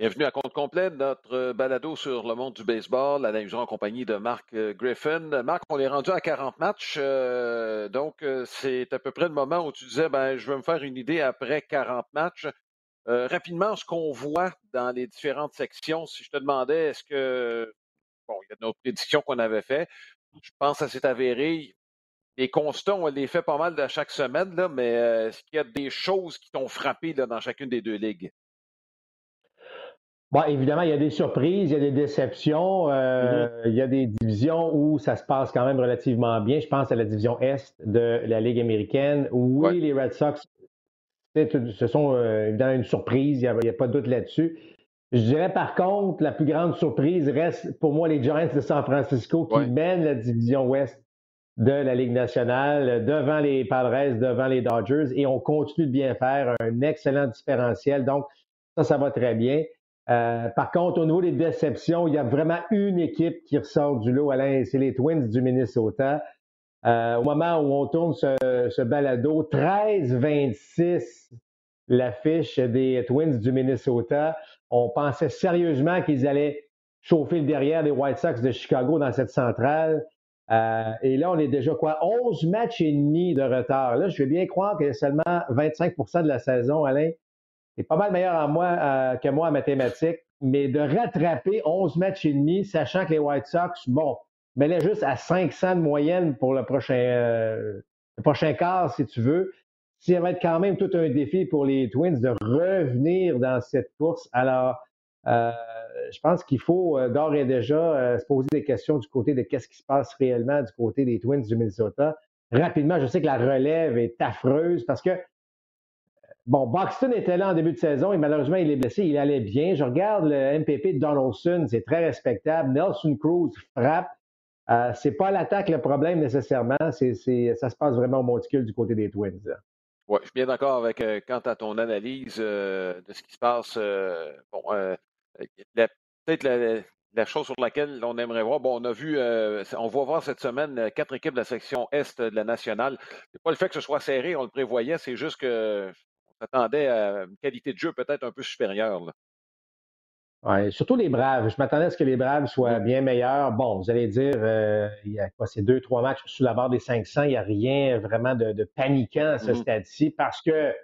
Bienvenue à compte complet, notre balado sur le monde du baseball, à la en compagnie de Marc euh, Griffin. Marc, on est rendu à 40 matchs, euh, donc euh, c'est à peu près le moment où tu disais, ben, je veux me faire une idée après 40 matchs. rapidement, ce qu'on voit dans les différentes sections, si je te demandais, est-ce que, bon, il y a nos prédictions qu'on avait fait, je pense que ça s'est avéré. Les constats, on les fait pas mal de chaque semaine, là, mais est-ce qu'il y a des choses qui t'ont frappé là, dans chacune des deux ligues? Bon, évidemment, il y a des surprises, il y a des déceptions. Euh, mm-hmm. Il y a des divisions où ça se passe quand même relativement bien. Je pense à la division Est de la Ligue américaine. Oui, les Red Sox, ce sont euh, évidemment une surprise, il n'y a, pas de doute là-dessus. Je dirais par contre, la plus grande surprise reste pour moi les Giants de San Francisco qui mènent la division Ouest de la Ligue nationale devant les Padres, devant les Dodgers et on continue de bien faire, un excellent différentiel. Donc, ça, ça va très bien. Euh, par contre, au niveau des déceptions, il y a vraiment une équipe qui ressort du lot, Alain, c'est les Twins du Minnesota. Euh, au moment où on tourne ce, balado, 13-26 l'affiche des Twins du Minnesota. On pensait sérieusement qu'ils allaient chauffer le derrière des White Sox de Chicago dans cette centrale. Euh, et là, on est déjà quoi? 11 matchs et demi de retard. Là, je vais bien croire qu'il y a seulement 25% de la saison, Alain, est pas mal meilleur moi, euh, que moi en mathématiques, mais de rattraper 11 matchs et demi, sachant que les White Sox, bon, mais juste à 500 de moyenne pour le prochain, euh, le prochain quart, si tu veux. Ça va être quand même tout un défi pour les Twins de revenir dans cette course. Alors, euh, je pense qu'il faut d'ores et déjà se poser des questions du côté de qu'est-ce qui se passe réellement du côté des Twins du Minnesota. Rapidement, je sais que la relève est affreuse parce que Bon, Buxton était là en début de saison et malheureusement, il est blessé. Il allait bien. Je regarde le MPP de Donaldson, c'est très respectable. Nelson Cruz frappe. Euh, c'est pas l'attaque le problème nécessairement. C'est, ça se passe vraiment au monticule du côté des Twins. Oui, je suis bien d'accord avec euh, quant à ton analyse euh, de ce qui se passe. Euh, bon, peut-être la, chose sur laquelle on aimerait voir. Bon, on a vu, on va voir cette semaine quatre équipes de la section Est de la nationale. C'est pas le fait que ce soit serré, on le prévoyait, c'est juste que m'attendais à une qualité de jeu peut-être un peu supérieure. Oui, surtout les Braves. Je m'attendais à ce que les Braves soient bien meilleurs. Bon, vous allez dire, euh, il y a quoi, ces deux, trois matchs sous la barre des 500, il n'y a rien vraiment de, de paniquant à ce mm-hmm. stade-ci parce que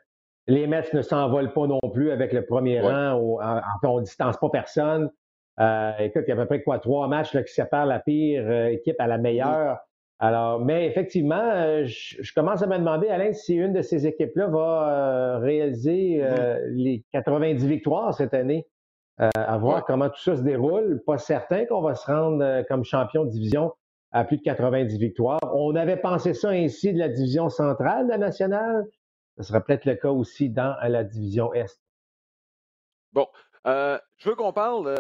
les Mets ne s'envolent pas non plus avec le premier rang. en, on ne distance pas personne. Euh, écoute, il y a à peu près quoi, trois matchs là, qui séparent la pire euh, équipe à la mm-hmm. meilleure. Alors, mais effectivement, euh, je, commence à me demander, Alain, si une de ces équipes-là va euh, réaliser euh, mm-hmm. les 90 victoires cette année. à voir comment tout ça se déroule. Pas certain qu'on va se rendre comme champion de division à plus de 90 victoires. On avait pensé ça ainsi de la division centrale de la nationale. Ce sera peut-être le cas aussi dans la division Est. Bon, je veux qu'on parle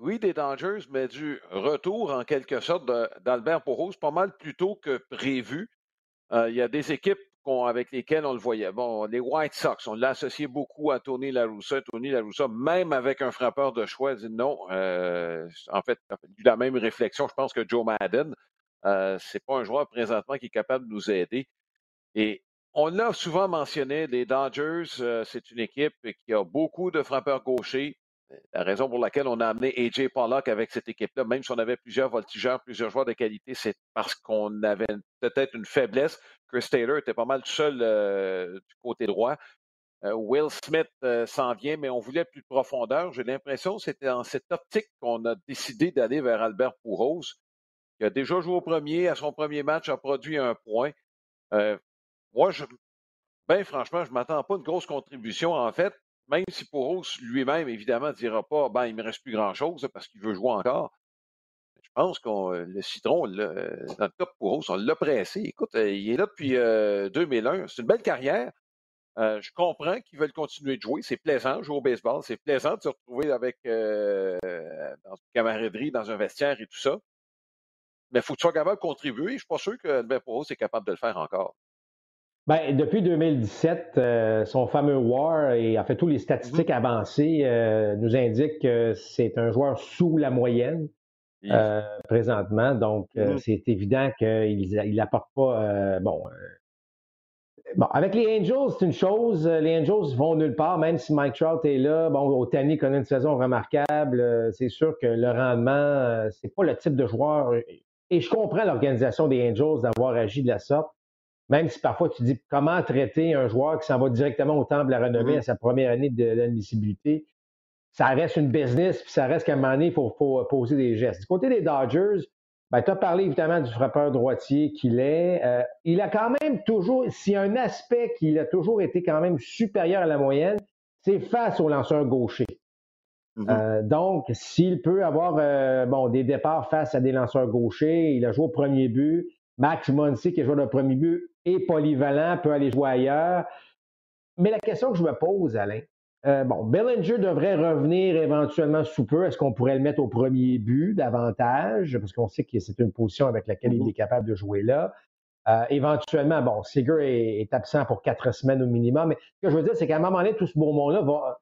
oui, des Dangers, mais du retour en quelque sorte d'Albert Poros, pas mal plus tôt que prévu. Euh, il y a des équipes avec lesquelles on le voyait. Bon, les White Sox, on l'a associé beaucoup à Tony Laroussa. Tony Laroussa, même avec un frappeur de choix, dit non. Euh, en fait, eu la même réflexion, je pense que Joe Madden. Euh, c'est pas un joueur présentement qui est capable de nous aider. Et on l'a souvent mentionné, les Dodgers, euh, c'est une équipe qui a beaucoup de frappeurs gauchers, la raison pour laquelle on a amené AJ Pollock avec cette équipe-là, même si on avait plusieurs voltigeurs, plusieurs joueurs de qualité, c'est parce qu'on avait peut-être une faiblesse. Chris Taylor était pas mal seul euh, du côté droit. Euh, Will Smith euh, s'en vient, mais on voulait plus de profondeur. J'ai l'impression que c'était dans cette optique qu'on a décidé d'aller vers Albert Pouros, qui a déjà joué au premier, à son premier match, a produit un point. moi, je, ben franchement, je ne m'attends pas à une grosse contribution. En fait, même si Pouros lui-même, évidemment, ne dira pas ben, il ne me reste plus grand-chose parce qu'il veut jouer encore. Je pense que euh, le citron, euh, dans le de Pouros, on l'a pressé. Écoute, euh, il est là depuis 2001. C'est une belle carrière. je comprends qu'ils veulent continuer de jouer. C'est plaisant, jouer au baseball. C'est plaisant de se retrouver avec dans une camaraderie, dans un vestiaire et tout ça. Mais il faut que tu sois capable de contribuer. Je ne suis pas sûr que Albert est capable de le faire encore. Ben, depuis 2017, euh, son fameux WAR et en fait tous les statistiques mm-hmm. avancées euh, nous indiquent que c'est un joueur sous la moyenne euh, présentement. Donc, mm-hmm. c'est évident qu'il n'apporte pas bon bon, avec les Angels, c'est une chose. Les Angels vont nulle part, même si Mike Trout est là. Bon, Otani connaît une saison remarquable. C'est sûr que le rendement, c'est pas le type de joueur. Et je comprends l'organisation des Angels d'avoir agi de la sorte. Même si parfois tu dis comment traiter un joueur qui s'en va directement au temple de la renommée mm-hmm. à sa première année de l'admissibilité, ça reste une business, puis ça reste qu'à un moment donné, il faut, poser des gestes. Du côté des Dodgers, ben, tu as parlé évidemment du frappeur droitier qu'il est. Euh, il a quand même toujours, s'il y a un aspect qui a toujours été quand même supérieur à la moyenne, c'est face au lanceur gaucher. Mm-hmm. Euh, donc, s'il peut avoir euh, bon, des départs face à des lanceurs gauchers, il a joué au premier but. Max Muncy, qui a joué au premier but, est polyvalent, peut aller jouer ailleurs. Mais la question que je me pose, Alain, euh, bon, Bellinger devrait revenir éventuellement sous peu. Est-ce qu'on pourrait le mettre au premier but davantage? Parce qu'on sait que c'est une position avec laquelle il mm-hmm. est capable de jouer là. Euh, éventuellement, bon, Seager est, absent pour quatre semaines au minimum. Mais ce que je veux dire, c'est qu'à un moment donné, tout ce beau monde-là va,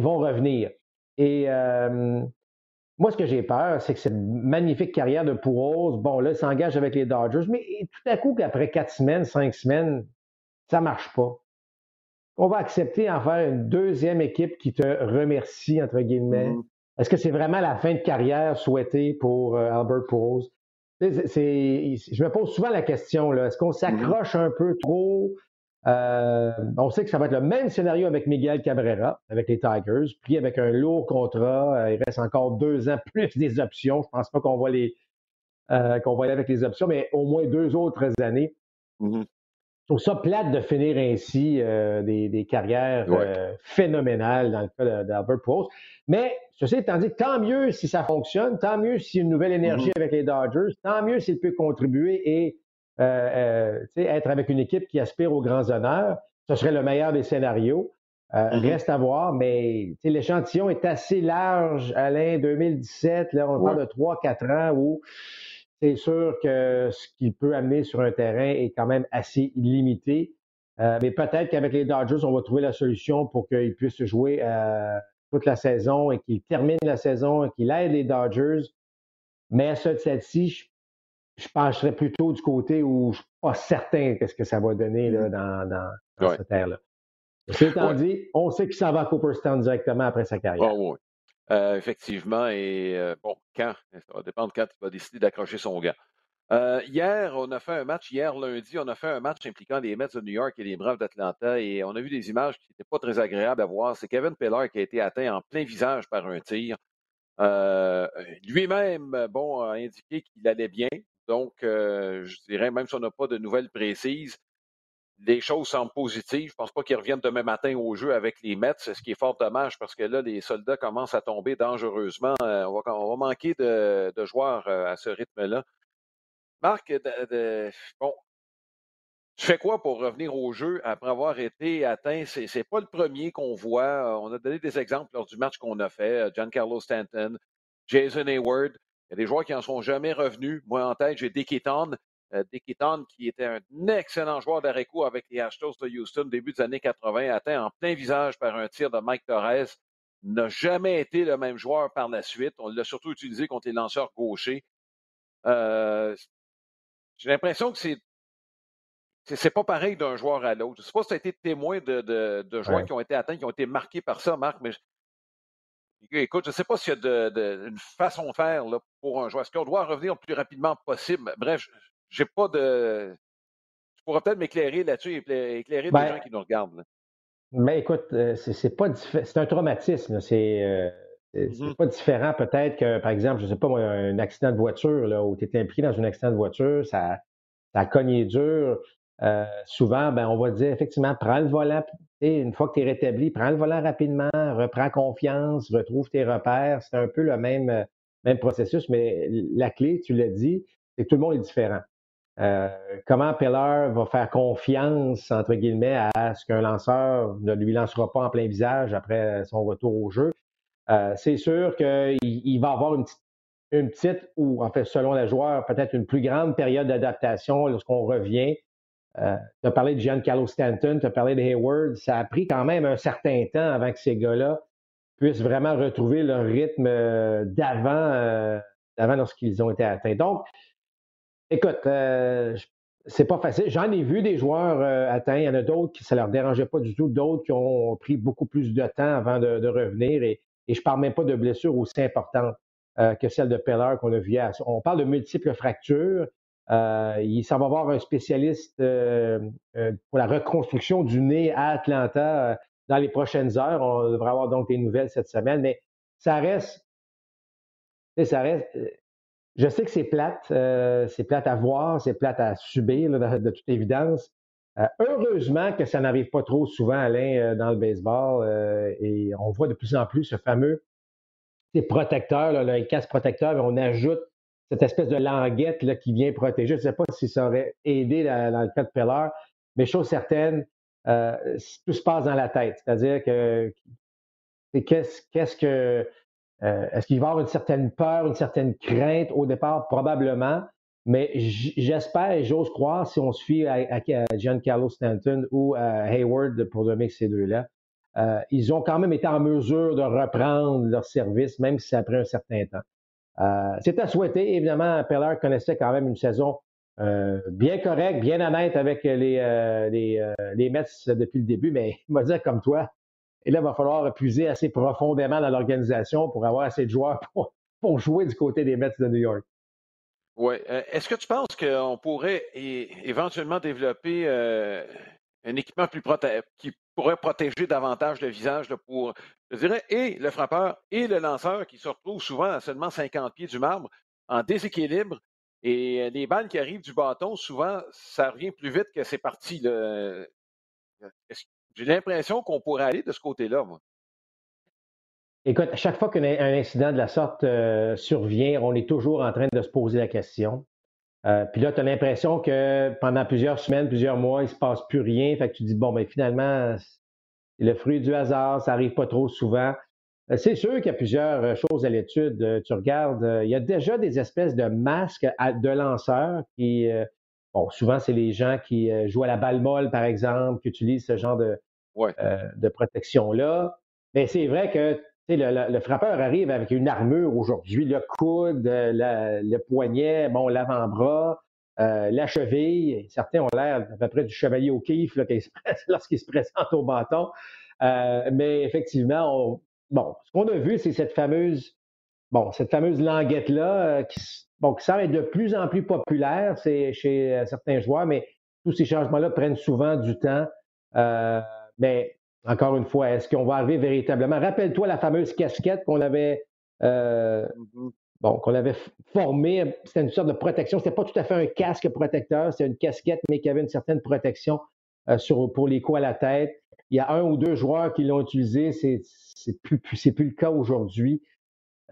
vont revenir. Et euh, moi, ce que j'ai peur, c'est que cette magnifique carrière de Pouros, bon, là, s'engage avec les Dodgers, mais tout à coup, qu'après quatre semaines, cinq semaines, ça marche pas on va accepter en faire une deuxième équipe qui te remercie, entre guillemets? Mm-hmm. Est-ce que c'est vraiment la fin de carrière souhaitée pour euh, Albert Pujols? je me pose souvent la question, là, est-ce qu'on mm-hmm. s'accroche un peu trop? Euh, on sait que ça va être le même scénario avec Miguel Cabrera, avec les Tigers, puis avec un lourd contrat. Euh, il reste encore deux ans plus des options. Je pense pas qu'on va les qu'on va aller avec les options, mais au moins deux autres années. Mm-hmm. Je trouve ça plate de finir ainsi euh, des, carrières euh, phénoménales dans le cas d'Albert Pujols. Mais ceci étant dit, tant mieux si ça fonctionne, tant mieux s'il y a une nouvelle énergie mm-hmm. avec les Dodgers, tant mieux s'il peut contribuer et euh, être avec une équipe qui aspire aux grands honneurs. Ce serait le meilleur des scénarios. Mm-hmm. Reste à voir, mais l'échantillon est assez large, Alain, 2017, là, on parle de 3-4 ans où c'est sûr que ce qu'il peut amener sur un terrain est quand même assez limité. Euh, mais peut-être qu'avec les Dodgers, on va trouver la solution pour qu'il puisse jouer euh, toute la saison et qu'il termine la saison et qu'il aide les Dodgers. Mais à ce stade-ci, je, pencherais plutôt du côté où je ne suis pas certain de ce que ça va donner là, mm-hmm. dans, dans, cette terre-là. C'est étant dit, on sait qu'il s'en va à Cooperstown directement après sa carrière. Oh, euh, effectivement, et euh, bon, quand? Ça va dépendre quand il va décider d'accrocher son gars. Euh, hier, on a fait un match, hier lundi, on a fait un match impliquant les Mets de New York et les Braves d'Atlanta et on a vu des images qui n'étaient pas très agréables à voir. C'est Kevin Pillar qui a été atteint en plein visage par un tir. Lui-même, bon, a indiqué qu'il allait bien. Donc, je dirais, même si on n'a pas de nouvelles précises, les choses semblent positives. Je pense pas qu'ils reviennent demain matin au jeu avec les Mets, ce qui est fort dommage parce que là, les soldats commencent à tomber dangereusement. Euh, on, va, manquer de, joueurs euh, à ce rythme-là. Marc, bon, tu fais quoi pour revenir au jeu après avoir été atteint? C'est, n'est pas le premier qu'on voit. On a donné des exemples lors du match qu'on a fait. Giancarlo Stanton, Jason Hayward. Il y a des joueurs qui n'en sont jamais revenus. Moi, en tête, j'ai Dick euh, Dickiton, qui était un excellent joueur d'arrêt avec les Astros de Houston début des années 80, atteint en plein visage par un tir de Mike Torres, n'a jamais été le même joueur par la suite. On l'a surtout utilisé contre les lanceurs gauchers. Euh, j'ai l'impression que c'est c'est pas pareil d'un joueur à l'autre. Je ne sais pas si tu as été témoin de, de, joueurs qui ont été atteints, qui ont été marqués par ça, Marc, mais écoute, je ne sais pas s'il y a de, une façon de faire là, pour un joueur. Est-ce qu'on doit revenir le plus rapidement possible? Bref, j'ai pas de. Tu pourrais peut-être m'éclairer là-dessus et éclairer les ben gens qui nous regardent. Mais écoute, euh, c'est pas c'est un traumatisme. C'est euh, mmh pas différent peut-être que, par exemple, je sais pas moi, un accident de voiture là, où tu es impliqué dans un accident de voiture, ça, ça a cogné dur. Euh, souvent, ben, on va dire effectivement, prends le volant. une fois que tu es rétabli, prends le volant rapidement, reprends confiance, retrouve tes repères. C'est un peu le même, même processus, mais la clé, tu l'as dit, c'est que tout le monde est différent. Euh, comment Peller va faire confiance, entre guillemets, à ce qu'un lanceur ne lui lancera pas en plein visage après son retour au jeu? Euh, c'est sûr qu'il va avoir une, une, petite, ou en fait, selon les joueurs, peut-être une plus grande période d'adaptation lorsqu'on revient. Euh, tu as parlé de Giancarlo Stanton, tu as parlé de Hayward. Ça a pris quand même un certain temps avant que ces gars-là puissent vraiment retrouver leur rythme d'avant, d'avant lorsqu'ils ont été atteints. Donc, Écoute, euh, c'est pas facile. J'en ai vu des joueurs euh, atteints. Il y en a d'autres qui ça leur dérangeait pas du tout, d'autres qui ont pris beaucoup plus de temps avant de, revenir. Et, et je parle même pas de blessures aussi importantes euh, que celle de Peller qu'on a vu. On parle de multiples fractures. Euh, s'en va voir un spécialiste pour la reconstruction du nez à Atlanta dans les prochaines heures. On devrait avoir donc des nouvelles cette semaine, mais ça reste, ça reste je sais que c'est plate, euh, c'est plate à voir, c'est plate à subir, de, toute évidence. Euh, heureusement que ça n'arrive pas trop souvent, Alain, euh, dans le baseball. et on voit de plus en plus ce fameux ces protecteurs, là, le casse protecteur, on ajoute cette espèce de languette qui vient protéger. Je ne sais pas si ça aurait aidé dans, le cas de Peller, mais chose certaine, tout se passe dans la tête. C'est-à-dire que qu'est-ce que euh, est-ce qu'il va y avoir une certaine peur, une certaine crainte au départ? Probablement. Mais j'espère et j'ose croire, si on se fie à, Giancarlo Stanton ou à Hayward, pour nommer ces deux-là, euh, ils ont quand même été en mesure de reprendre leur service, même si ça a un certain temps. Euh, c'est à souhaiter. Évidemment, Peller connaissait quand même une saison bien correcte, bien honnête avec les, les Mets depuis le début, mais il m'a dit comme toi, là, il va falloir puiser assez profondément dans l'organisation pour avoir assez de joueurs pour, jouer du côté des Mets de New York. Oui. Euh, est-ce que tu penses qu'on pourrait éventuellement développer euh, un équipement plus qui pourrait protéger davantage le visage pour, je dirais, et le frappeur et le lanceur qui se retrouvent souvent à seulement 50 pieds du marbre en déséquilibre et les balles qui arrivent du bâton, souvent, ça revient plus vite que c'est parti. Est-ce j'ai l'impression qu'on pourrait aller de ce côté-là, moi. Écoute, à chaque fois qu'un incident de la sorte euh, survient, on est toujours en train de se poser la question. Euh, puis là, tu as l'impression que pendant plusieurs semaines, plusieurs mois, il ne se passe plus rien. Fait que tu dis, bon, ben finalement, c'est le fruit du hasard, ça n'arrive pas trop souvent. Euh, c'est sûr qu'il y a plusieurs choses à l'étude. Tu regardes, il y a déjà des espèces de masques de lanceurs qui, Bon, souvent, c'est les gens qui euh, jouent à la balle molle, par exemple, qui utilisent ce genre de, euh, de protection-là. Mais c'est vrai que le, frappeur arrive avec une armure aujourd'hui, le coude, le poignet, bon, l'avant-bras, euh, la cheville. Certains ont l'air à peu près du chevalier au kiff lorsqu'il se présente au bâton. mais effectivement, bon, ce qu'on a vu, c'est cette fameuse, bon, cette fameuse languette-là qui, donc, ça va être de plus en plus populaire chez euh, certains joueurs, mais tous ces changements-là prennent souvent du temps. Euh, mais encore une fois, est-ce qu'on va arriver véritablement? Rappelle-toi la fameuse casquette qu'on avait, euh, mm-hmm. bon, qu'on avait formée. C'était une sorte de protection. C'était pas tout à fait un casque protecteur, c'était une casquette, mais qui avait une certaine protection sur, pour les coups à la tête. Il y a un ou deux joueurs qui l'ont utilisé. C'est, c'est plus, c'est plus le cas aujourd'hui.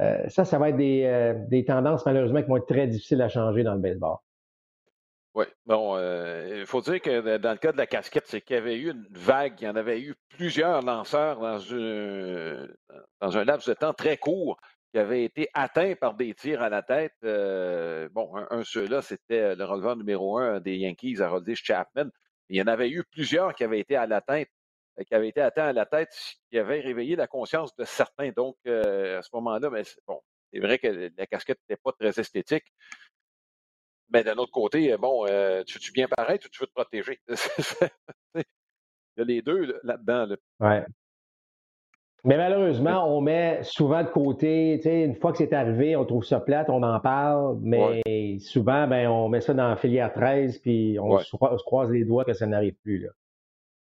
Euh, ça, ça va être euh, des, tendances, malheureusement, qui vont être très difficiles à changer dans le baseball. Oui, bon, euh, il faut dire que dans le cas de la casquette, c'est qu'il y avait eu une vague, il y en avait eu plusieurs lanceurs dans, dans un laps de temps très court qui avaient été atteints par des tirs à la tête. bon, un, de ceux-là, c'était le releveur numéro un des Yankees, Harold Chapman. Il y en avait eu plusieurs qui avaient été à la tête euh, qui avait été atteint à la tête, qui avait réveillé la conscience de certains. Donc, euh, à ce moment-là, mais bon, c'est vrai que la casquette n'était pas très esthétique. Mais d'un autre côté, euh, bon, tu veux-tu bien paraître ou tu veux te protéger? Il y a les deux là-dedans. Là. Ouais. Mais malheureusement, on met souvent de côté, tu sais, une fois que c'est arrivé, on trouve ça plate, on en parle, mais souvent, ben, on met ça dans la filière 13, puis on, se, croise les doigts que ça n'arrive plus. Là.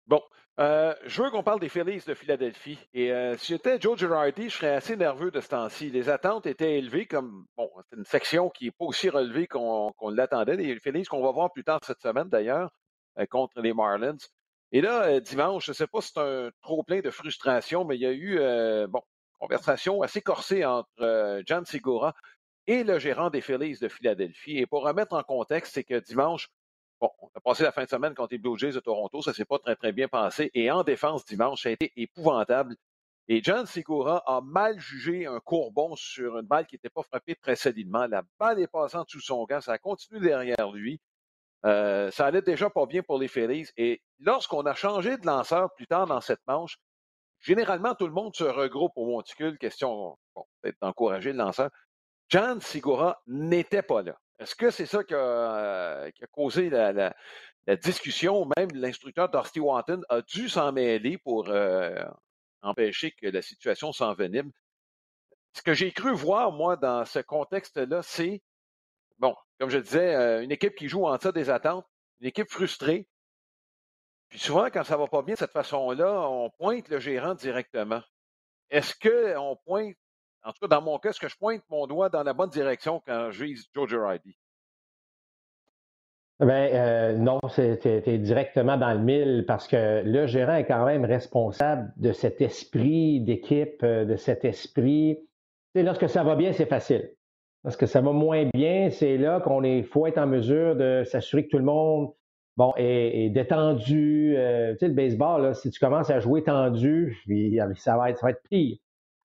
Bon, euh, je veux qu'on parle des Phillies de Philadelphie. Et euh, si j'étais Joe Girardi, je serais assez nerveux de ce temps-ci. Les attentes étaient élevées, comme bon, c'est une section qui n'est pas aussi relevée qu'on l'attendait. Les Phillies qu'on va voir plus tard cette semaine d'ailleurs euh, contre les Marlins. Et là, dimanche, je ne sais pas si c'est un trop plein de frustration, mais il y a eu bon, conversation assez corsée entre John Segura et le gérant des Phillies de Philadelphie. Et pour remettre en contexte, c'est que dimanche, Bon, on a passé la fin de semaine contre les Blue Jays de Toronto, ça s'est pas très, très bien passé. Et en défense dimanche, ça a été épouvantable. Et John Segura a mal jugé un courbon sur une balle qui n'était pas frappée très solidement. La balle est dessous de son gant, ça a continué derrière lui. Euh, ça allait déjà pas bien pour les Phillies. Et lorsqu'on a changé de lanceur plus tard dans cette manche, généralement, tout le monde se regroupe au monticule, question bon, peut-être d'encourager le lanceur. John Segura n'était pas là. Est-ce que c'est ça qui a, causé la, discussion? Même l'instructeur Dusty Wanton a dû s'en mêler pour empêcher que la situation s'envenime? Ce que j'ai cru voir, moi, dans ce contexte-là, c'est, bon, comme je disais, une équipe qui joue en deçà des attentes, une équipe frustrée. Puis souvent, quand ça va pas bien de cette façon-là, on pointe le gérant directement. Est-ce qu'on pointe, en tout cas dans mon cas, est-ce que je pointe mon doigt dans la bonne direction quand vise Joe Girardi? Ben, euh, non, c'est directement dans le mille parce que le gérant est quand même responsable de cet esprit d'équipe, euh, de cet esprit. Lorsque ça va bien, c'est facile. Lorsque ça va moins bien, c'est là qu'on est, faut être en mesure de s'assurer que tout le monde, bon, est, détendu. Euh, tu sais, le baseball, si tu commences à jouer tendu, va être, ça va être pire.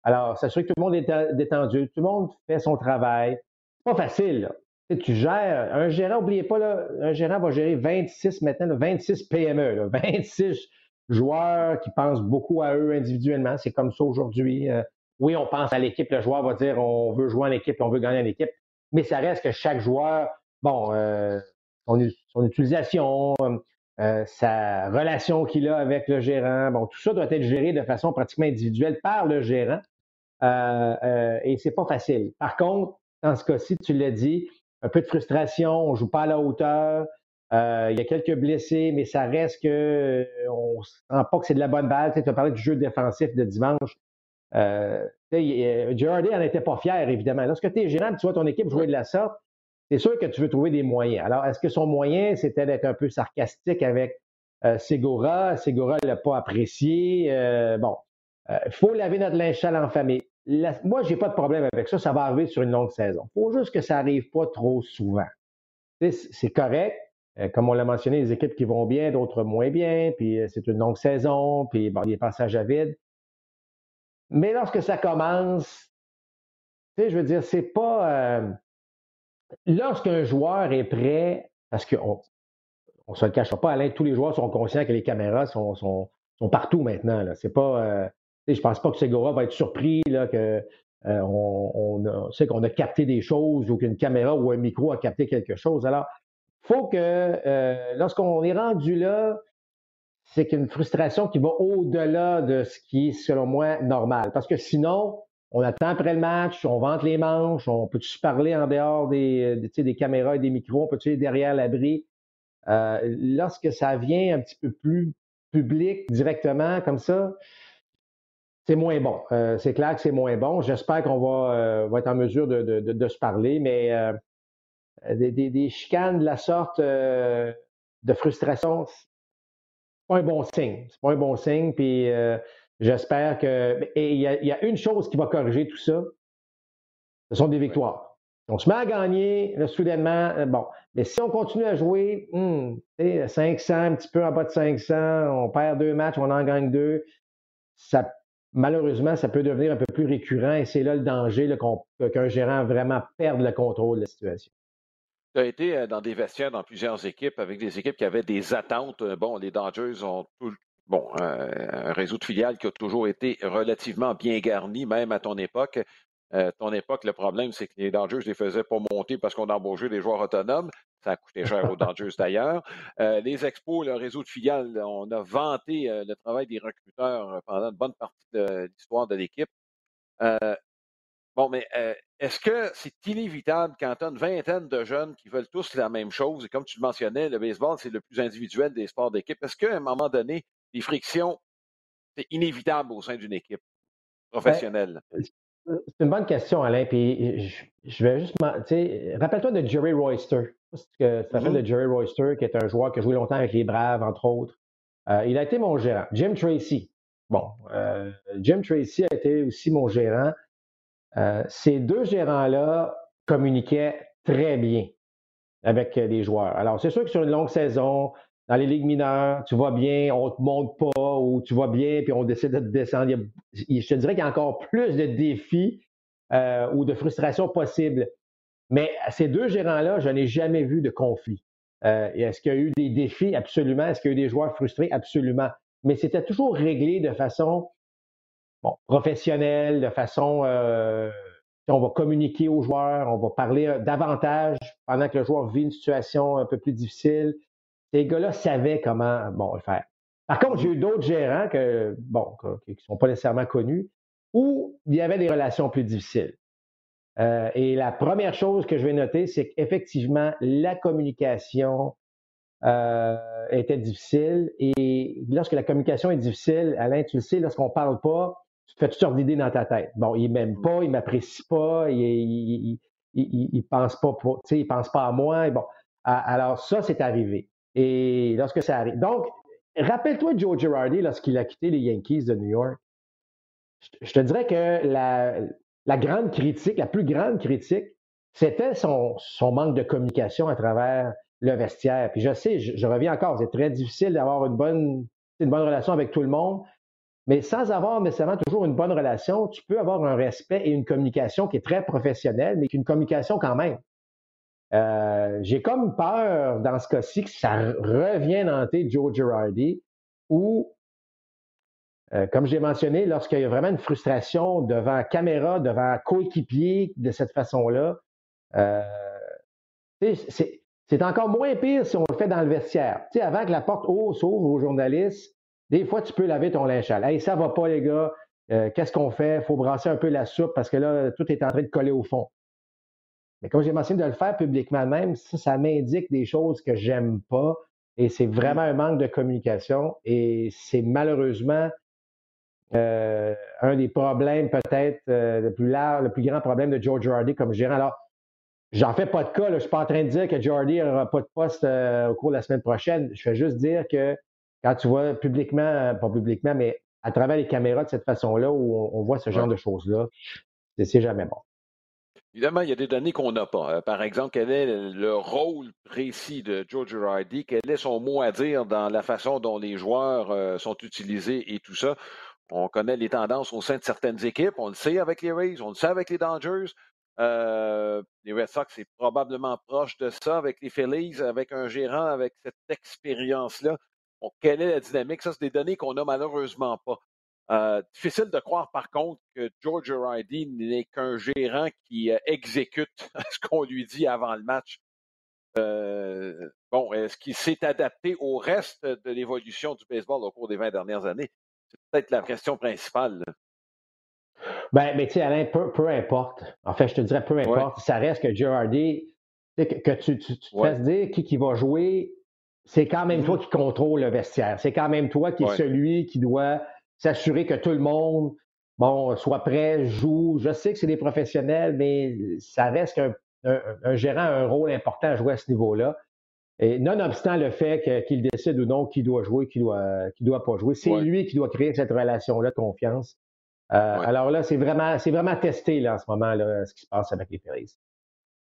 Alors, s'assurer que tout le monde est détendu, tout le monde fait son travail. C'est pas facile, là tu gères, un gérant, n'oubliez pas, là, un gérant va gérer 26 maintenant, 26 PME, 26 joueurs qui pensent beaucoup à eux individuellement. C'est comme ça aujourd'hui. Euh, oui, on pense à l'équipe. Le joueur va dire on veut jouer en équipe, on veut gagner en équipe. Mais ça reste que chaque joueur, bon, euh, son, utilisation, euh, sa relation qu'il a avec le gérant, bon, tout ça doit être géré de façon pratiquement individuelle par le gérant. Et c'est pas facile. Par contre, dans ce cas-ci, tu l'as dit, un peu de frustration, on joue pas à la hauteur. Euh, il y a quelques blessés, mais ça reste que euh, on sent pas que c'est de la bonne balle. Tu, as parlé du jeu défensif de dimanche. Euh, Girardi n'en était pas fier, évidemment. Lorsque tu es gérant, tu vois ton équipe jouer de la sorte, c'est sûr que tu veux trouver des moyens. Alors, est-ce que son moyen, c'était d'être un peu sarcastique avec euh, Segura? Segura ne l'a pas apprécié. bon, il faut laver notre linge sale en famille moi, je n'ai pas de problème avec ça. Ça va arriver sur une longue saison. Il faut juste que ça n'arrive pas trop souvent. C'est correct. Euh, comme on l'a mentionné, les équipes qui vont bien, d'autres moins bien, puis euh, c'est une longue saison, puis il y a des passages à vide. Mais lorsque ça commence, je veux dire, c'est pas. Euh, lorsqu'un joueur est prêt, parce qu'on ne se le cachera pas, Alain, tous les joueurs sont conscients que les caméras sont, sont, sont partout maintenant. C'est pas. Je pense pas que Segura va être surpris là, que euh, on, sait qu'on a capté des choses ou qu'une caméra ou un micro a capté quelque chose. Alors, faut que euh, lorsqu'on est rendu là, c'est qu'une frustration qui va au-delà de ce qui est, selon moi, normal. Parce que sinon, on attend après le match, on vente les manches, on peut-tu parler en dehors des, des, des caméras et des micros, on peut-tu derrière l'abri? Euh, lorsque ça vient un petit peu plus public directement comme ça, c'est moins bon. Euh, c'est clair que c'est moins bon. J'espère qu'on va, euh, va, être en mesure de, de, de, se parler, mais euh, des, des, des, chicanes de la sorte de frustration, c'est pas un bon signe. C'est pas un bon signe. Puis j'espère que. Et il y, a, y, a, une chose qui va corriger tout ça. Ce sont des victoires. On se met à gagner, là, soudainement, bon. Mais si on continue à jouer, hmm, 500, un petit peu en bas de 500, on perd deux matchs, on en gagne deux, ça malheureusement, ça peut devenir un peu plus récurrent et c'est là le danger qu'un gérant vraiment perde le contrôle de la situation. Tu as été euh, dans des vestiaires dans plusieurs équipes avec des équipes qui avaient des attentes. Euh, bon, les Dodgers ont bon, euh, un réseau de filiales qui a toujours été relativement bien garni, même à ton époque. Euh, ton époque, le problème, c'est que les Dodgers ne les faisaient pas monter parce qu'on embauchait des joueurs autonomes. Ça a coûté cher aux Dodgers d'ailleurs. Euh, les expos, le réseau de filiales, on a vanté euh, le travail des recruteurs pendant une bonne partie de l'histoire de l'équipe. bon, mais est-ce que c'est inévitable quand tu as une vingtaine de jeunes qui veulent tous la même chose? Et comme tu le mentionnais, le baseball, c'est le plus individuel des sports d'équipe. Est-ce qu'à un moment donné, les frictions, c'est inévitable au sein d'une équipe ben, professionnelle? C'est une bonne question, Alain. Puis je, vais juste. Rappelle-toi de Jerry Royster. Ça s'appelle mm-hmm. de Jerry Royster, qui est un joueur qui a joué longtemps avec les Braves, entre autres. Euh, il a été mon gérant. Jim Tracy. Bon, euh, Jim Tracy a été aussi mon gérant. Euh, ces deux gérants-là communiquaient très bien avec les joueurs. Alors, c'est sûr que sur une longue saison, dans les ligues mineures, tu vois bien, on te monte pas, ou tu vois bien, puis on décide de te descendre. je te dirais qu'il y a encore plus de défis euh, ou de frustrations possibles. Mais ces deux gérants-là, je n'ai jamais vu de conflit. Euh, Est-ce qu'il y a eu des défis? Absolument. Est-ce qu'il y a eu des joueurs frustrés? Absolument. Mais c'était toujours réglé de façon professionnelle, de façon euh, on va communiquer aux joueurs, on va parler davantage pendant que le joueur vit une situation un peu plus difficile. Ces gars-là savaient comment bon, le faire. Par contre, j'ai eu d'autres gérants que, bon, qui ne sont pas nécessairement connus, où il y avait des relations plus difficiles. Euh, et la première chose que je vais noter, c'est qu'effectivement, la communication euh, était difficile. Et lorsque la communication est difficile, Alain, tu le sais, lorsqu'on ne parle pas, tu te fais toutes sortes d'idées dans ta tête. Bon, il m'aime pas, il m'apprécie pas, il, il, pense pas, pour, il pense pas à moi. bon, alors ça, c'est arrivé. Et lorsque ça arrive. Donc, rappelle-toi Joe Girardi lorsqu'il a quitté les Yankees de New York. Je te dirais que la, grande critique, la plus grande critique, c'était son, manque de communication à travers le vestiaire. Puis je sais, je, reviens encore, c'est très difficile d'avoir une bonne, une bonne relation avec tout le monde, mais sans avoir nécessairement toujours une bonne relation, tu peux avoir un respect et une communication qui est très professionnelle, mais une communication quand même. Euh, j'ai comme peur dans ce cas-ci que ça revienne hanter Joe Girardi, où euh, comme j'ai mentionné, lorsqu'il y a vraiment une frustration devant caméra, devant coéquipier de cette façon-là, euh, c'est encore moins pire si on le fait dans le vestiaire. sais, avant que la porte s'ouvre aux journalistes, des fois, tu peux laver ton linge sale. Hey, ça va pas, les gars. Euh, qu'est-ce qu'on fait? Il faut brasser un peu la soupe parce que là, tout est en train de coller au fond. Mais comme j'ai mentionné de le faire publiquement même, ça, ça m'indique des choses que j'aime pas. Et c'est vraiment un manque de communication. Et c'est malheureusement euh, un des problèmes peut-être euh, le plus large, le plus grand problème de George Hardy comme gérant. Alors, j'en fais pas de cas. je je suis pas en train de dire que Hardy n'aura pas de poste euh, au cours de la semaine prochaine. Je fais juste dire que quand tu vois publiquement, pas publiquement, mais à travers les caméras de cette façon-là, où on, voit ce genre de choses-là, c'est jamais bon. Évidemment, il y a des données qu'on n'a pas. Par exemple, quel est le rôle précis de George Hardy? Quel est son mot à dire dans la façon dont les joueurs sont utilisés et tout ça? On connaît les tendances au sein de certaines équipes. On le sait avec les Rays, on le sait avec les Dodgers. Euh, les Red Sox, c'est probablement proche de ça avec les Phillies, avec un gérant avec cette expérience-là. quelle est la dynamique? Ça, c'est des données qu'on n'a malheureusement pas. Euh, difficile de croire, par contre, que George Ridey n'est qu'un gérant qui euh, exécute ce qu'on lui dit avant le match. bon, est-ce qu'il s'est adapté au reste de l'évolution du baseball au cours des 20 dernières années? C'est peut-être la question principale. Ben, mais tu sais, Alain, peu, importe. En fait, je te dirais peu importe. Ça reste que Girardi, que, que tu, tu, te fasses dire qui, qui va jouer, c'est quand même toi mm-hmm. qui contrôle le vestiaire. C'est quand même toi qui est celui qui doit s'assurer que tout le monde bon, soit prêt, joue. Je sais que c'est des professionnels, mais ça reste qu'un un, gérant a un rôle important à jouer à ce niveau-là. Et nonobstant le fait qu'il décide ou non qui doit jouer, qui doit, qui doit pas jouer, c'est lui qui doit créer cette relation-là de confiance. Euh, alors là, c'est vraiment, c'est vraiment testé là, en ce moment là, ce qui se passe avec les Phillies.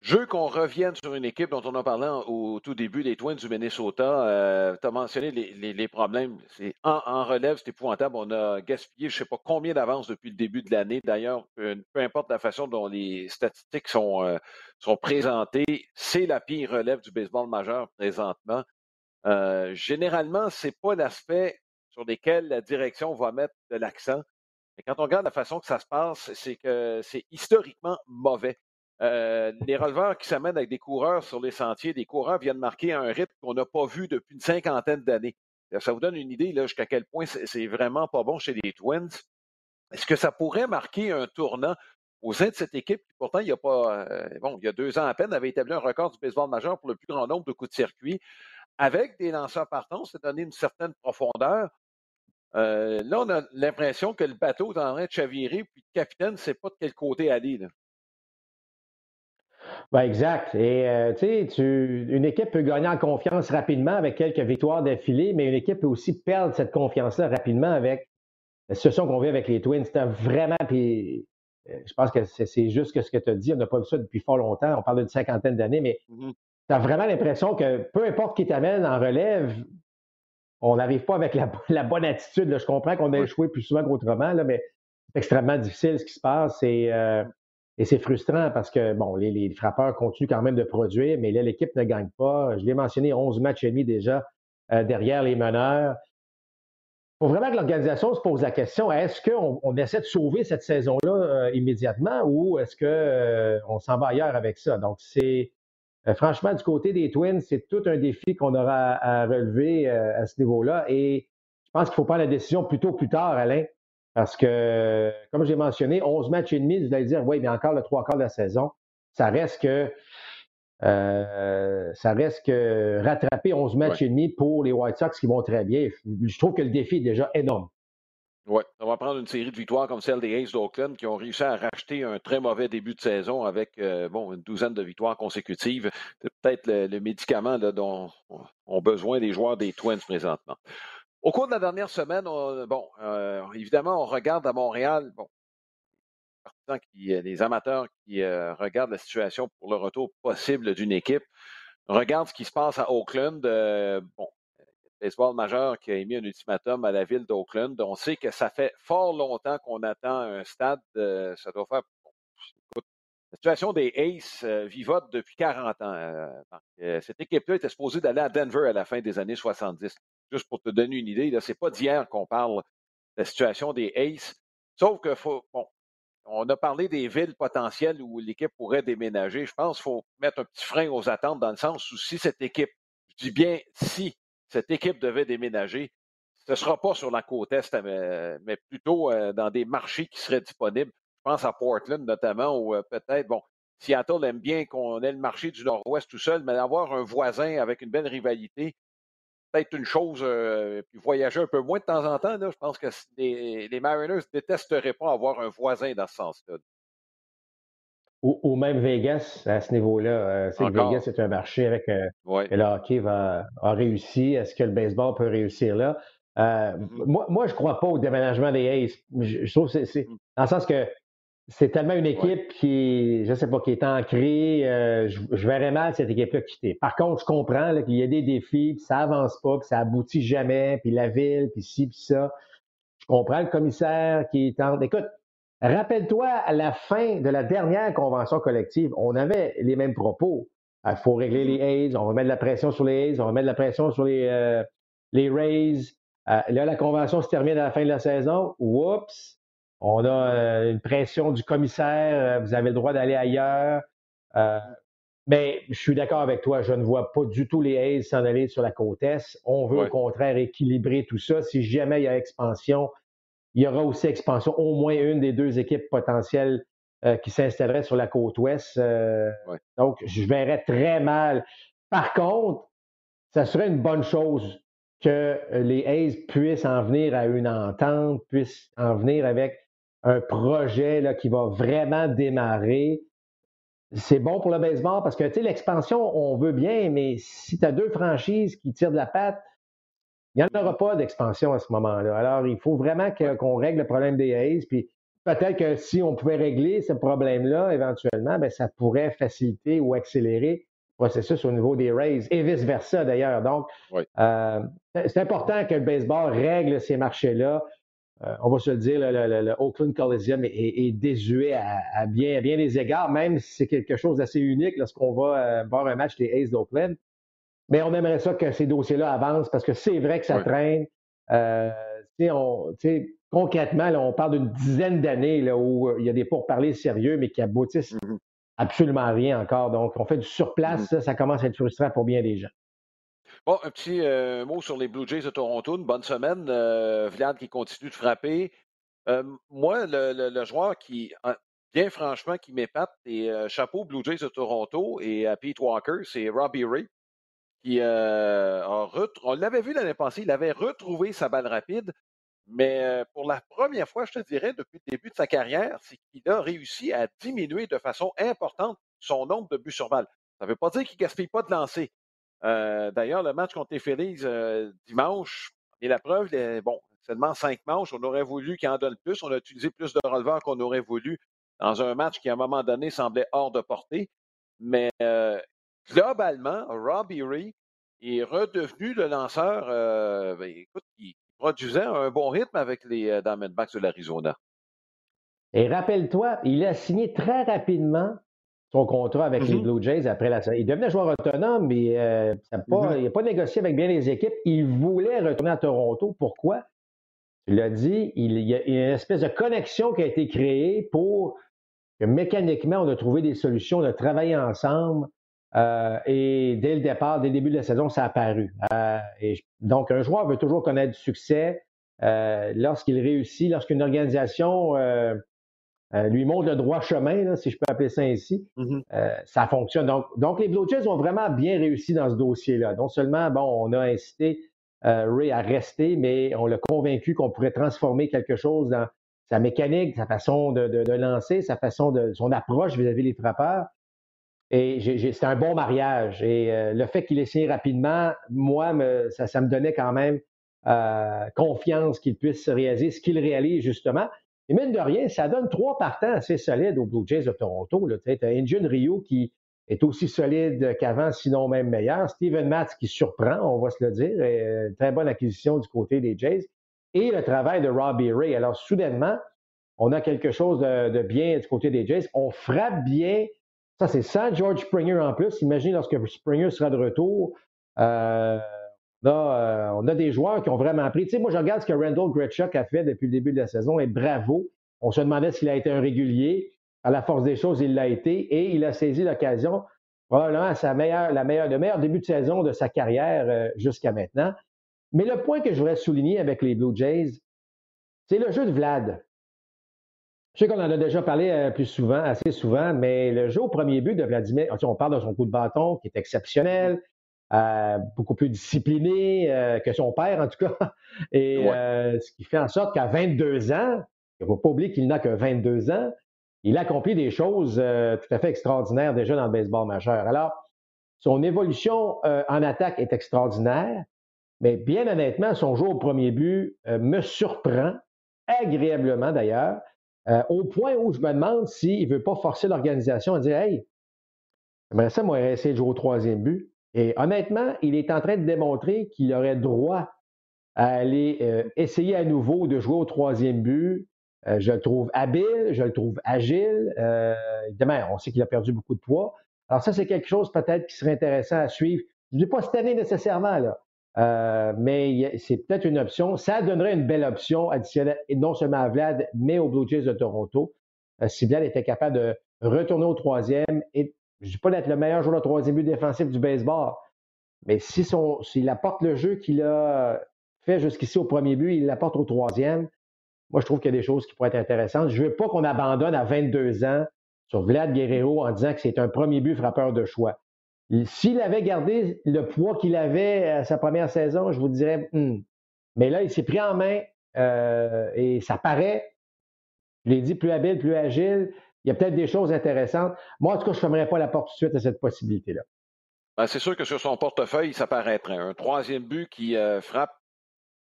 Je veux qu'on revienne sur une équipe dont on a parlé au tout début, les Twins du Minnesota. Euh, tu as mentionné les, problèmes. C'est en, relève, c'est épouvantable. On a gaspillé je ne sais pas combien d'avance depuis le début de l'année. D'ailleurs, peu, importe la façon dont les statistiques sont, euh, sont présentées, c'est la pire relève du baseball majeur présentement. Euh, généralement, ce n'est pas l'aspect sur lequel la direction va mettre de l'accent. Mais quand on regarde la façon que ça se passe, c'est que c'est historiquement mauvais. Euh, les releveurs qui s'amènent avec des coureurs sur les sentiers, des coureurs viennent marquer un rythme qu'on n'a pas vu depuis une cinquantaine d'années. Ça vous donne une idée jusqu'à quel point c'est vraiment pas bon chez les Twins. Est-ce que ça pourrait marquer un tournant au sein de cette équipe qui, pourtant, il y a pas, euh, il y a deux ans à peine, avait établi un record du baseball majeur pour le plus grand nombre de coups de circuit, avec des lanceurs partants, c'est donné une certaine profondeur. Euh, là, on a l'impression que le bateau est en train de chavirer, puis le capitaine ne sait pas de quel côté aller. Ben exact. Et euh, tu sais, une équipe peut gagner en confiance rapidement avec quelques victoires d'affilée, mais une équipe peut aussi perdre cette confiance-là rapidement avec la situation qu'on vit avec les Twins. C'était vraiment, puis euh, je pense que c'est juste ce que tu as dit. On n'a pas vu ça depuis fort longtemps. On parle d'une cinquantaine d'années, mais mm-hmm. tu as vraiment l'impression que peu importe qui t'amène en relève, on n'arrive pas avec la, bonne attitude. Je comprends qu'on a échoué plus souvent qu'autrement, mais c'est extrêmement difficile ce qui se passe. Et euh, et c'est frustrant parce que, bon, les, frappeurs continuent quand même de produire, mais là, l'équipe ne gagne pas. Je l'ai mentionné, 11 matchs et demi déjà euh, derrière les meneurs. faut vraiment que l'organisation se pose la question est-ce qu'on on essaie de sauver cette saison-là euh, immédiatement ou est-ce qu'on euh, s'en va ailleurs avec ça? Donc, c'est euh, franchement, du côté des Twins, c'est tout un défi qu'on aura à, relever à ce niveau-là. Et je pense qu'il faut prendre la décision plutôt plus tard, Alain, parce que, comme j'ai mentionné, 11 matchs et demi, vous allez dire, oui, mais encore le trois quarts de la saison. Ça reste que euh, ça reste que rattraper 11 matchs et demi pour les White Sox qui vont très bien. Je trouve que le défi est déjà énorme. Oui, on va prendre une série de victoires comme celle des Aces d'Oakland qui ont réussi à racheter un très mauvais début de saison avec euh, bon, une douzaine de victoires consécutives. C'est peut-être le, médicament dont ont besoin les joueurs des Twins présentement. Au cours de la dernière semaine, bon, euh, évidemment, on regarde à Montréal, bon, qui, les amateurs qui euh, regardent la situation pour le retour possible d'une équipe, regardent ce qui se passe à Oakland. Euh, bon, baseball majeur qui a émis un ultimatum à la ville d'Oakland. On sait que ça fait fort longtemps qu'on attend un stade. ça doit faire. la situation des Aces euh, vivote depuis 40 ans. cette équipe-là était supposée d'aller à Denver à la fin des années 70. Juste pour te donner une idée, ce n'est pas d'hier qu'on parle de la situation des Aces. Sauf que faut, on a parlé des villes potentielles où l'équipe pourrait déménager. Je pense qu'il faut mettre un petit frein aux attentes dans le sens où si cette équipe, je dis bien si cette équipe devait déménager, ce ne sera pas sur la côte Est, mais, plutôt euh, dans des marchés qui seraient disponibles. Je pense à Portland notamment, ou euh, peut-être, bon, Seattle aime bien qu'on ait le marché du Nord-Ouest tout seul, mais avoir un voisin avec une belle rivalité, peut-être une chose, euh, puis voyager un peu moins de temps en temps. je pense que les, les Mariners ne détesteraient pas avoir un voisin dans ce sens-là. Ou, même Vegas à ce niveau-là. Euh, Vegas est un marché avec euh, le hockey va, a réussi. Est-ce que le baseball peut réussir là? Mm-hmm. moi, moi, je ne crois pas au déménagement des Aces. Je, trouve que c'est mm. dans le sens que c'est tellement une équipe qui, je sais pas, qui est ancrée. Euh, je, verrais mal cette équipe-là quitter. Par contre, je comprends qu'il y a des défis, puis ça avance pas, puis ça aboutit jamais, puis la ville, puis ci, puis ça. Je comprends le commissaire qui tente. Écoute, rappelle-toi, à la fin de la dernière convention collective, on avait les mêmes propos. Il faut régler les AIDS, on va mettre de la pression sur les AIDS, on va mettre de la pression sur les, euh, les Rays. Euh, là, la convention se termine à la fin de la saison. Oups! On a euh, une pression du commissaire, euh, vous avez le droit d'aller ailleurs. Euh, mais je suis d'accord avec toi, je ne vois pas du tout les A's s'en aller sur la côte Est. On veut au contraire équilibrer tout ça. Si jamais il y a expansion, il y aura aussi expansion, au moins une des deux équipes potentielles qui s'installeraient sur la côte Ouest. Donc, je verrais très mal. Par contre, ça serait une bonne chose que les A's puissent en venir à une entente, puissent en venir avec un projet là, qui va vraiment démarrer. C'est bon pour le baseball parce que, tu sais, l'expansion, on veut bien, mais si tu as deux franchises qui tirent de la patte, il n'y en aura pas d'expansion à ce moment-là. Alors, il faut vraiment qu'on règle le problème des A's. Puis peut-être que si on pouvait régler ce problème-là, éventuellement, ben, ça pourrait faciliter ou accélérer le processus au niveau des Rays et vice-versa d'ailleurs. Donc, euh, c'est important que le baseball règle ces marchés-là. Euh, on va se le dire, le, Oakland Coliseum est, désuet à, bien, bien des égards, même si c'est quelque chose d'assez unique lorsqu'on va euh, voir un match des Aces d'Oakland. Mais on aimerait ça que ces dossiers-là avancent parce que c'est vrai que ça traîne. Euh, concrètement, on parle d'une dizaine d'années où il y a des pourparlers sérieux, mais qui aboutissent mm-hmm. absolument rien encore. Donc, on fait du surplace, mm-hmm. ça, ça commence à être frustrant pour bien des gens. Bon, un petit euh, mot sur les Blue Jays de Toronto. Une bonne semaine. Euh, Vlad qui continue de frapper. Euh, moi, le, joueur qui, bien franchement, qui m'épate, et chapeau Blue Jays de Toronto et à Pete Walker, c'est Robbie Ray. Qui, a on l'avait vu l'année passée, il avait retrouvé sa balle rapide, mais pour la première fois, je te dirais, depuis le début de sa carrière, c'est qu'il a réussi à diminuer de façon importante son nombre de buts sur balle. Ça ne veut pas dire qu'il gaspille pas de lancer, euh, d'ailleurs, le match contre les Phillies euh, dimanche est la preuve, bon, seulement cinq manches, on aurait voulu qu'il en donne plus. On a utilisé plus de releveurs qu'on aurait voulu dans un match qui, à un moment donné, semblait hors de portée. Mais euh, globalement, Robbie Ray est redevenu le lanceur ben, écoute, qui produisait un bon rythme avec les Diamondbacks de l'Arizona. Et rappelle-toi, il a signé très rapidement son contrat avec les mm-hmm. Blue Jays après la Il devenait joueur autonome, mais euh, mm-hmm. il n'a pas négocié avec bien les équipes. Il voulait retourner à Toronto. Pourquoi? tu l'as dit, il y a une espèce de connexion qui a été créée pour que mécaniquement, on a trouvé des solutions, on a travaillé ensemble. Euh, et dès le départ, dès le début de la saison, ça a apparu. Euh, et donc, un joueur veut toujours connaître du succès lorsqu'il réussit, lorsqu'une organisation lui montre le droit chemin, si je peux appeler ça ainsi, mm-hmm. ça fonctionne. Donc, donc, les Blue Jays ont vraiment bien réussi dans ce dossier-là. Non seulement, bon, on a incité Ray à rester, mais on l'a convaincu qu'on pourrait transformer quelque chose dans sa mécanique, sa façon de, lancer, sa façon de son approche vis-à-vis des frappeurs. Et c'est un bon mariage. Et euh, le fait qu'il ait signé rapidement, moi, ça, me donnait quand même euh, confiance qu'il puisse réaliser ce qu'il réalise justement. Et mine de rien, ça donne trois partants assez solides aux Blue Jays de Toronto. Tu as Injun Rio qui est aussi solide qu'avant, sinon même meilleur. Steven Matz qui surprend, on va se le dire. Et, très bonne acquisition du côté des Jays et le travail de Robbie Ray. Alors, soudainement, on a quelque chose de, bien du côté des Jays. On frappe bien. Ça, c'est ça, George Springer en plus. Imaginez lorsque Springer sera de retour. Euh, euh, on, a, des joueurs qui ont vraiment pris. Tu sais, moi, je regarde ce que Randall Gretschuk a fait depuis le début de la saison et bravo. On se demandait s'il a été un régulier. À la force des choses, il l'a été et il a saisi l'occasion, probablement sa meilleure, le meilleur début de saison de sa carrière euh, jusqu'à maintenant. Mais le point que je voudrais souligner avec les Blue Jays, c'est le jeu de Vlad. Je sais qu'on en a déjà parlé euh, plus souvent, assez souvent, mais le jeu au premier but de Vladimir, on parle de son coup de bâton qui est exceptionnel, euh, beaucoup plus discipliné euh, que son père en tout cas, et ce qui fait en sorte qu'à 22 ans, il ne faut pas oublier qu'il n'a que 22 ans, il accomplit des choses tout à fait extraordinaires déjà dans le baseball majeur. Alors, son évolution en attaque est extraordinaire. Mais bien honnêtement, son jeu au premier but euh, me surprend agréablement d'ailleurs, euh, au point où je me demande s'il ne veut pas forcer l'organisation à dire Hey, j'aimerais ça, moi, essayer de jouer au troisième but. Et honnêtement, il est en train de démontrer qu'il aurait droit à aller euh, essayer à nouveau de jouer au troisième but. je le trouve habile, je le trouve agile. évidemment, on sait qu'il a perdu beaucoup de poids. Alors ça, c'est quelque chose peut-être qui serait intéressant à suivre. Je ne dis pas cette année nécessairement, là, euh, mais c'est peut-être une option. Ça donnerait une belle option additionnelle, non seulement à Vlad, mais aux Blue Jays de Toronto. Euh, si Vlad était capable de retourner au troisième, et je ne dis pas d'être le meilleur joueur de troisième but défensif du baseball, mais s'il apporte le jeu qu'il a fait jusqu'ici au premier but, il l'apporte au troisième, moi, je trouve qu'il y a des choses qui pourraient être intéressantes. Je ne veux pas qu'on abandonne à 22 ans sur Vlad Guerrero en disant que c'est un premier but frappeur de choix. S'il avait gardé le poids qu'il avait à sa première saison, je vous dirais, hmm. mais là, il s'est pris en main euh, et ça paraît, je l'ai dit, plus habile, plus agile. Il y a peut-être des choses intéressantes. Moi, en tout cas, je ne fermerai pas la porte tout de suite à cette possibilité-là. Ben, c'est sûr que sur son portefeuille, ça paraîtrait. Un troisième but qui euh, frappe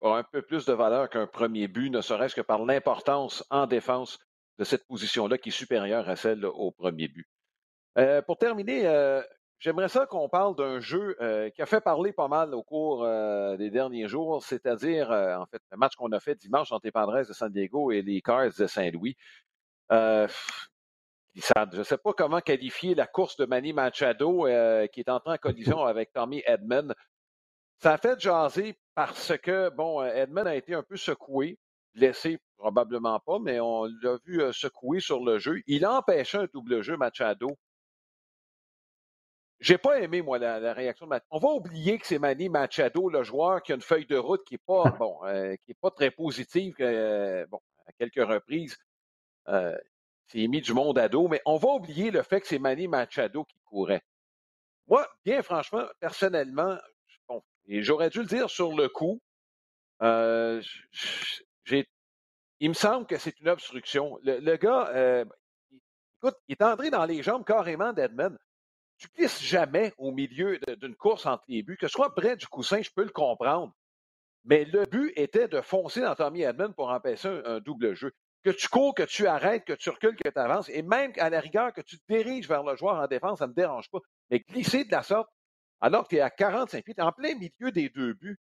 a un peu plus de valeur qu'un premier but, ne serait-ce que par l'importance en défense de cette position-là qui est supérieure à celle au premier but. Euh, pour terminer, J'aimerais ça qu'on parle d'un jeu euh, qui a fait parler pas mal au cours euh, des derniers jours, c'est-à-dire, euh, en fait, le match qu'on a fait dimanche entre les Padres de San Diego et les Cars de Saint-Louis. Je ne sais pas comment qualifier la course de Manny Machado qui est entré en collision avec Tommy Edmond. Ça a fait jaser parce que, bon, Edmond a été un peu secoué, blessé probablement pas, mais on l'a vu secoué sur le jeu. Il a empêché un double jeu Machado j'ai pas aimé, moi, la, réaction de Machado. On va oublier que c'est Manny Machado, le joueur qui a une feuille de route qui n'est pas, bon, euh, qui est pas très positive, euh, bon, à quelques reprises. Euh, c'est mis du monde à dos, mais on va oublier le fait que c'est Manny Machado qui courait. Moi, bien franchement, personnellement, j'aurais dû le dire sur le coup, j'ai, il me semble que c'est une obstruction. Le, gars, écoute, il est entré dans les jambes carrément d'Edmund tu glisses jamais au milieu d'une course entre les buts, que ce soit près du coussin, je peux le comprendre. Mais le but était de foncer dans Tommy Edmond pour empêcher un, double jeu. Que tu cours, que tu arrêtes, que tu recules, que tu avances, et même à la rigueur que tu te diriges vers le joueur en défense, ça ne me dérange pas. Mais glisser de la sorte, alors que tu es à 45 pieds, en plein milieu des deux buts.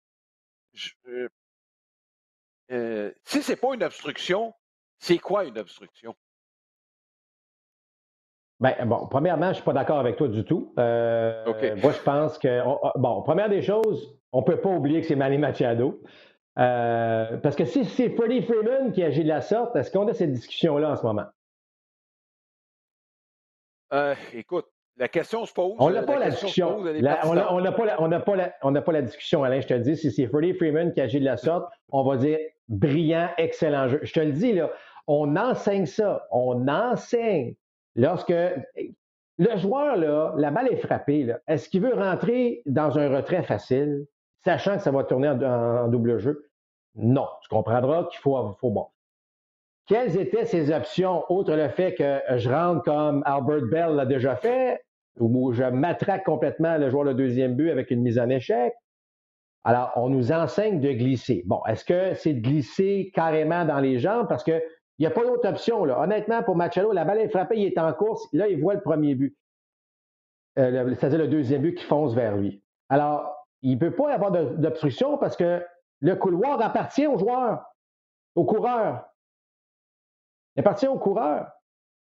Euh, euh, si ce n'est pas une obstruction, c'est quoi une obstruction? Ben, bon, premièrement, je ne suis pas d'accord avec toi du tout. Euh, moi, je pense que, bon, première des choses, on ne peut pas oublier que c'est Manny Machado. Euh, parce que si c'est Freddie Freeman qui agit de la sorte, est-ce qu'on a cette discussion-là en ce moment? Euh, écoute, la question se pose. On n'a pas la, discussion. on n'a pas, la discussion, Alain. Je te dis, si c'est Freddie Freeman qui agit de la sorte, on va dire brillant, excellent jeu. Je te le dis, là, on enseigne ça. On enseigne. Lorsque le joueur, là, la balle est frappée, est-ce qu'il veut rentrer dans un retrait facile, sachant que ça va tourner en, double jeu? Non. Tu comprendras qu'il faut, bon. Quelles étaient ses options, outre le fait que je rentre comme Albert Bell l'a déjà fait, ou je matraque complètement le joueur de deuxième but avec une mise en échec? Alors, on nous enseigne de glisser. Bon, est-ce que c'est de glisser carrément dans les jambes? Parce qu'il n'y a pas d'autre option. Là. Honnêtement, pour Machado, la balle est frappée, il est en course. Là, il voit le premier but. Euh, c'est-à-dire le deuxième but qui fonce vers lui. Alors, il ne peut pas y avoir d'obstruction parce que le couloir appartient au joueur, au coureur. Il appartient au coureur.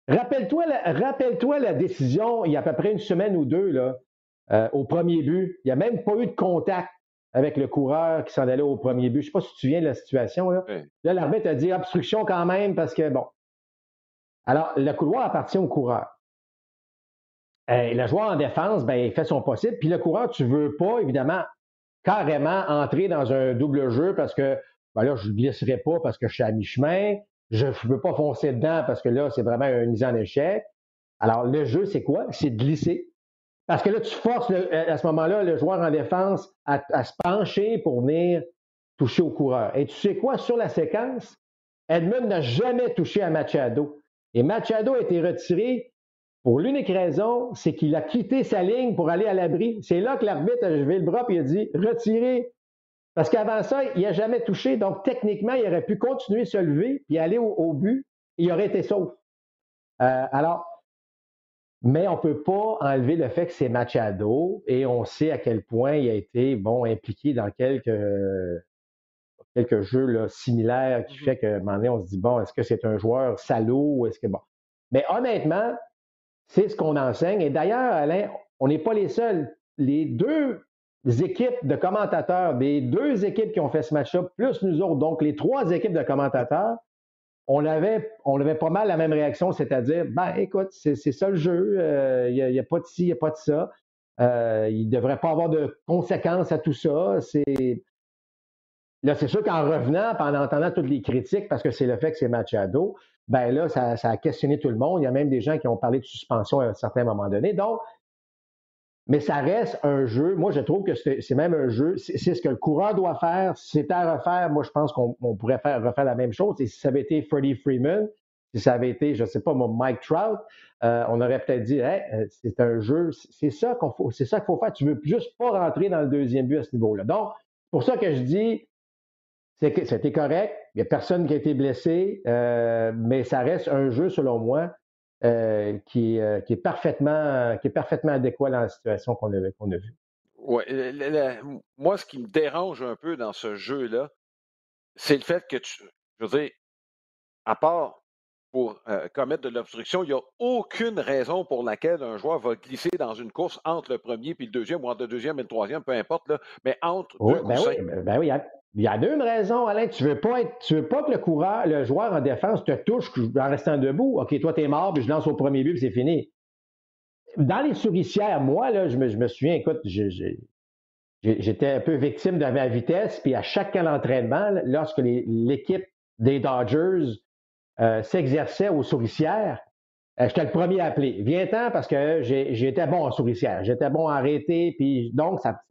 Rappelle-toi la, rappelle la décision, il y a à peu près une semaine ou deux, là, euh, au premier but. Il n'y a même pas eu de contact avec le coureur qui s'en allait au premier but. Je ne sais pas si tu te souviens de la situation. Là, là l'arbitre a dit obstruction quand même parce que, bon. Alors, le couloir appartient au coureur. Et le joueur en défense, ben, il fait son possible. Puis le coureur, tu ne veux pas, évidemment, carrément entrer dans un double jeu parce que ben là, je ne glisserai pas parce que je suis à mi-chemin. Je ne peux pas foncer dedans parce que là, c'est vraiment une mise en échec. Alors, le jeu, c'est quoi? C'est de glisser. Parce que là, tu forces à ce moment-là le joueur en défense à, se pencher pour venir toucher au coureur. Et tu sais quoi? Sur la séquence, Edmund n'a jamais touché à Machado. Et Machado a été retiré pour l'unique raison, c'est qu'il a quitté sa ligne pour aller à l'abri. C'est là que l'arbitre a levé le bras et a dit retirez parce qu'avant ça, il n'a jamais touché. Donc, techniquement, il aurait pu continuer à se lever puis aller au, but. Il aurait été sauf. Euh, alors, mais on ne peut pas enlever le fait que c'est Machado et on sait à quel point il a été bon impliqué dans quelques, quelques jeux similaires qui mm-hmm. fait qu'à un moment donné, on se dit bon, est-ce que c'est un joueur salaud ou est-ce que bon. Mais honnêtement, c'est ce qu'on enseigne. Et d'ailleurs, Alain, on n'est pas les seuls. Les deux équipes de commentateurs, des deux équipes qui ont fait ce match-up, plus nous autres, donc les trois équipes de commentateurs, on avait, on avait pas mal la même réaction, c'est-à-dire, ben écoute, c'est ça le jeu, euh, il n'y a, pas de ci, il n'y a pas de ça. Euh, il ne devrait pas avoir de conséquences à tout ça. Là, c'est sûr qu'en revenant, en entendant toutes les critiques, parce que c'est le fait que c'est Machado, ben là, ça, ça, a questionné tout le monde. Il y a même des gens qui ont parlé de suspension à un certain moment donné. Donc, mais ça reste un jeu. Moi, je trouve que c'est même un jeu. C'est ce que le coureur doit faire. Si c'était à refaire, moi, je pense qu'on pourrait faire, refaire la même chose. Et si ça avait été Freddie Freeman, si ça avait été, je ne sais pas, Mike Trout, euh, on aurait peut-être dit, hey, euh, c'est un jeu, c'est ça qu'on faut, c'est ça qu'il faut faire. Tu veux juste pas rentrer dans le deuxième but à ce niveau-là. Donc, pour ça que je dis, c'était correct. N'y a personne qui a été blessé, euh, mais ça reste un jeu, selon moi, euh, qui, euh, qui, est parfaitement, qui est parfaitement adéquat dans la situation qu'on a, a vue. Oui. Moi, ce qui me dérange un peu dans ce jeu-là, c'est le fait que tu. Je veux dire, à part pour euh, commettre de l'obstruction, il n'y a aucune raison pour laquelle un joueur va glisser dans une course entre le premier et le deuxième, ou entre le deuxième et le troisième, peu importe, là, mais entre deux ben oui, ben oui, il y a deux raisons, Alain. Tu veux pas être, tu veux pas que le coureur, le joueur en défense te touche en restant debout. OK, toi, tu es mort, puis je lance au premier but, puis c'est fini. Dans les souricières, moi, là, je me, je me souviens, écoute, j'étais un peu victime de ma vitesse, puis à chaque entraînement, lorsque l'équipe des Dodgers euh, s'exerçait aux souricières, euh, j'étais le premier à appeler. Viens-t'en parce que j'étais bon en souricière. J'étais bon à arrêter, puis donc ça,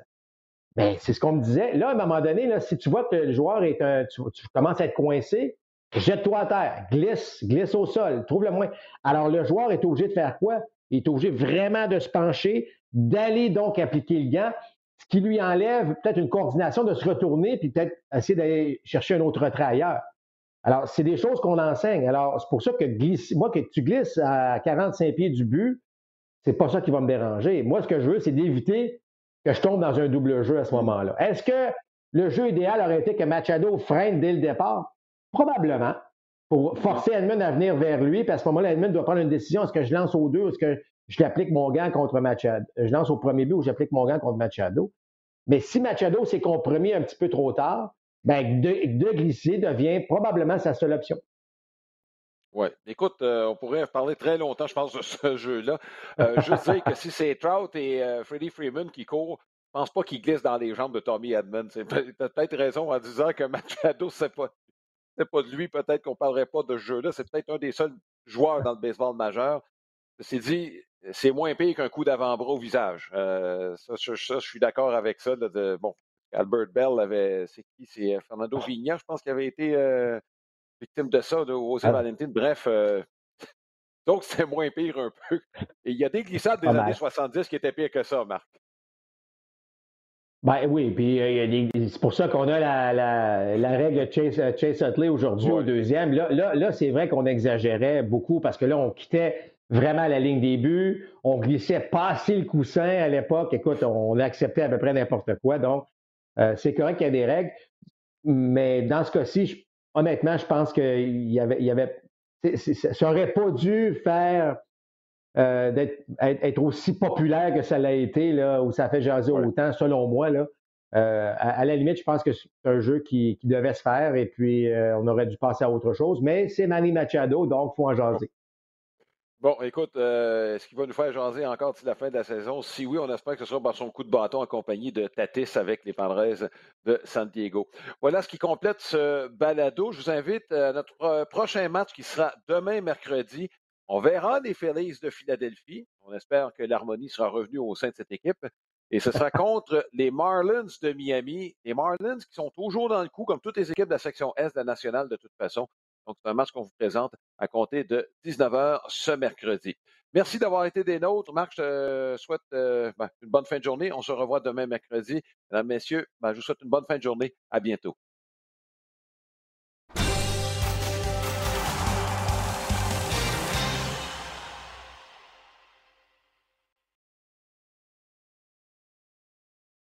ben, c'est ce qu'on me disait. Là, à un moment donné, si tu vois que le joueur est un, tu, commences à être coincé, jette-toi à terre, glisse, glisse au sol, trouve le moins. Alors, le joueur est obligé de faire quoi? Il est obligé vraiment de se pencher, d'aller donc appliquer le gant, ce qui lui enlève peut-être une coordination de se retourner, puis peut-être essayer d'aller chercher un autre retrait ailleurs. Alors, c'est des choses qu'on enseigne. Alors, c'est pour ça que moi, que tu glisses à 45 pieds du but, c'est pas ça qui va me déranger. Moi, ce que je veux, c'est d'éviter que je tombe dans un double jeu à ce moment-là. Est-ce que le jeu idéal aurait été que Machado freine dès le départ? Probablement. Pour forcer Edmund à venir vers lui, puis à ce moment-là, Edmund doit prendre une décision. Est-ce que je lance aux deux est-ce que je l'applique mon gant contre Machado? Je lance au premier but ou j'applique mon gant contre Machado? Mais si Machado s'est compromis un petit peu trop tard, ben, de, de, glisser devient probablement sa seule option. Oui. Écoute, euh, on pourrait parler très longtemps, je pense, de ce jeu-là. Euh, juste dire que si c'est Trout et euh, Freddie Freeman qui courent, je ne pense pas qu'ils glissent dans les jambes de Tommy Edmonds. Tu as peut-être raison en disant que Machado, c'est pas, pas de lui. Peut-être qu'on ne parlerait pas de ce jeu-là. C'est peut-être un des seuls joueurs dans le baseball majeur. C'est dit, c'est moins pire qu'un coup d'avant-bras au visage. Euh, ça, je suis d'accord avec ça. bon, Albert Bell avait. C'est qui? C'est Fernando Vigna, je pense, qui avait été victime de ça, de José ah. Valentin. Bref, euh, donc c'est moins pire un peu. Et il y a des glissades des années 70 qui étaient pires que ça, Marc. Ben oui, puis euh, c'est pour ça qu'on a la, la, la, règle Chase, euh, Chase Utley aujourd'hui au deuxième. Là, là, là c'est vrai qu'on exagérait beaucoup parce que là, on quittait vraiment la ligne des buts. On glissait passer le coussin à l'époque. Écoute, on acceptait à peu près n'importe quoi. Donc, c'est correct qu'il y a des règles. Mais dans ce cas-ci, honnêtement, je pense qu'il y avait, il y avait ça n'aurait pas dû faire euh, d'être être, aussi populaire que ça l'a été, là, où ça fait jaser autant, selon moi. Là. Euh, à, la limite, je pense que c'est un jeu qui, devait se faire et puis euh, on aurait dû passer à autre chose. Mais c'est Manny Machado, donc il faut en jaser. Bon, écoute, euh, est-ce qu'il va nous faire jaser encore d'ici la fin de la saison? Si oui, on espère que ce sera par son coup de bâton accompagné de Tatis avec les Padres de San Diego. Voilà ce qui complète ce balado. Je vous invite à notre prochain match qui sera demain mercredi. On verra les Phillies de Philadelphie. On espère que l'harmonie sera revenue au sein de cette équipe. Et ce sera contre les Marlins de Miami. Les Marlins qui sont toujours dans le coup, comme toutes les équipes de la section Est de la nationale de toute façon. Donc, c'est un match qu'on vous présente à compter de 19h ce mercredi. Merci d'avoir été des nôtres. Marc, je te souhaite euh, ben, une bonne fin de journée. On se revoit demain mercredi. Mesdames, Messieurs, ben, je vous souhaite une bonne fin de journée. À bientôt.